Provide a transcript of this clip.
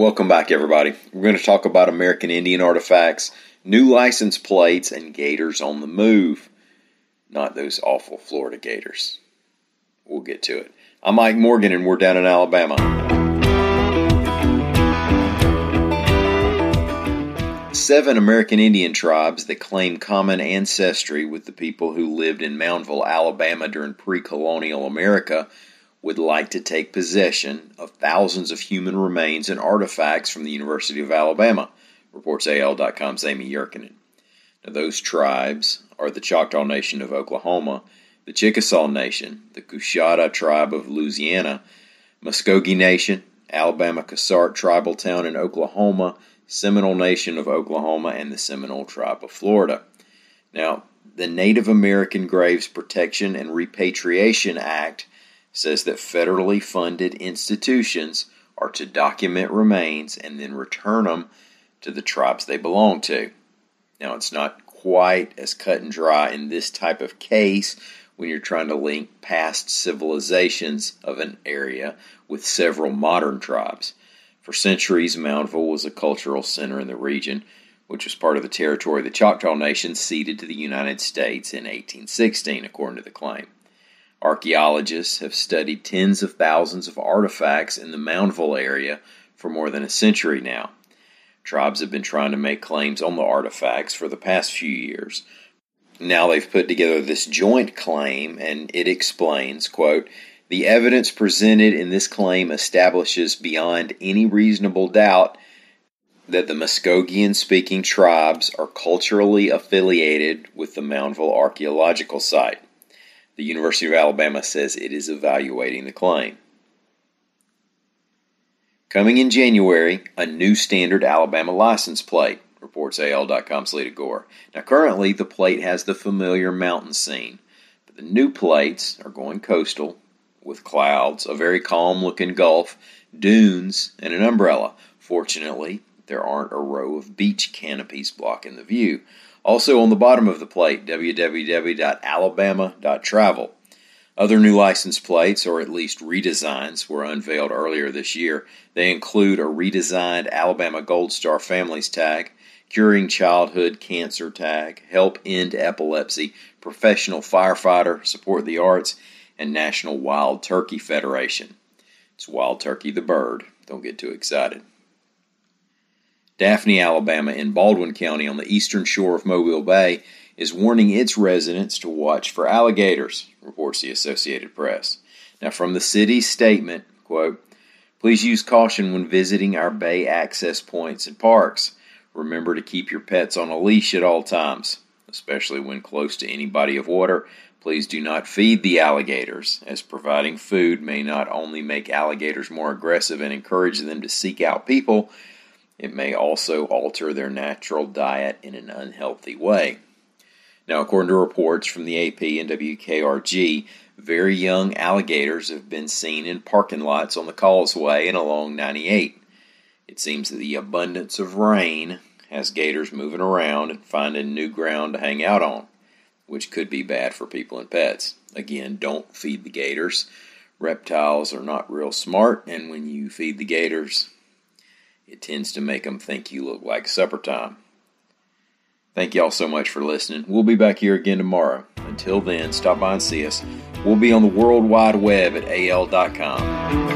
Welcome back, everybody. We're going to talk about American Indian artifacts, new license plates, and gators on the move. Not those awful Florida gators. We'll get to it. I'm Mike Morgan, and we're down in Alabama. Seven American Indian tribes that claim common ancestry with the people who lived in Moundville, Alabama during pre colonial America would like to take possession of thousands of human remains and artifacts from the University of Alabama, reports AL.com's Amy Yurkanin. Now, those tribes are the Choctaw Nation of Oklahoma, the Chickasaw Nation, the Coushatta tribe of Louisiana, Muscogee Nation, Alabama Quassarte tribal town in Oklahoma, Seminole Nation of Oklahoma, and the Seminole tribe of Florida. Now, the Native American Graves Protection and Repatriation Act says that federally funded institutions are to document remains and then return them to the tribes they belong to. Now, it's not quite as cut and dry in this type of case when you're trying to link past civilizations of an area with several modern tribes. For centuries, Moundville was a cultural center in the region, which was part of the territory the Choctaw Nation ceded to the United States in 1816, according to the claim. Archaeologists have studied tens of thousands of artifacts in the Moundville area for more than a century now. Tribes have been trying to make claims on the artifacts for the past few years. Now they've put together this joint claim, and it explains, quote, the evidence presented in this claim establishes beyond any reasonable doubt that the Muskogean speaking tribes are culturally affiliated with the Moundville archaeological site. The University of Alabama says it is evaluating the claim. Coming in January, a new standard Alabama license plate, reports AL.com's Leada Gore. Now, currently, the plate has the familiar mountain scene, but the new plates are going coastal with clouds, a very calm looking gulf, dunes, and an umbrella. Fortunately, there aren't a row of beach canopies blocking the view. Also on the bottom of the plate, www.alabama.travel. Other new license plates, or at least redesigns, were unveiled earlier this year. They include a redesigned Alabama Gold Star Families tag, Curing Childhood Cancer tag, Help End Epilepsy, Professional Firefighter, Support the Arts, and National Wild Turkey Federation. It's Wild Turkey the bird. Don't get too excited. Daphne, Alabama, in Baldwin County on the eastern shore of Mobile Bay, is warning its residents to watch for alligators, reports the Associated Press. Now, from the city's statement, quote, Please use caution when visiting our bay access points and parks. Remember to keep your pets on a leash at all times, especially when close to any body of water. Please do not feed the alligators, as providing food may not only make alligators more aggressive and encourage them to seek out people, it may also alter their natural diet in an unhealthy way. Now, according to reports from the AP and WKRG, very young alligators have been seen in parking lots on the causeway and along 98. It seems that the abundance of rain has gators moving around and finding new ground to hang out on, which could be bad for people and pets. Again, don't feed the gators. Reptiles are not real smart, and when you feed the gators, it tends to make them think you look like supper time. Thank y'all so much for listening. We'll be back here again tomorrow. Until then, stop by and see us. We'll be on the World Wide Web at al.com.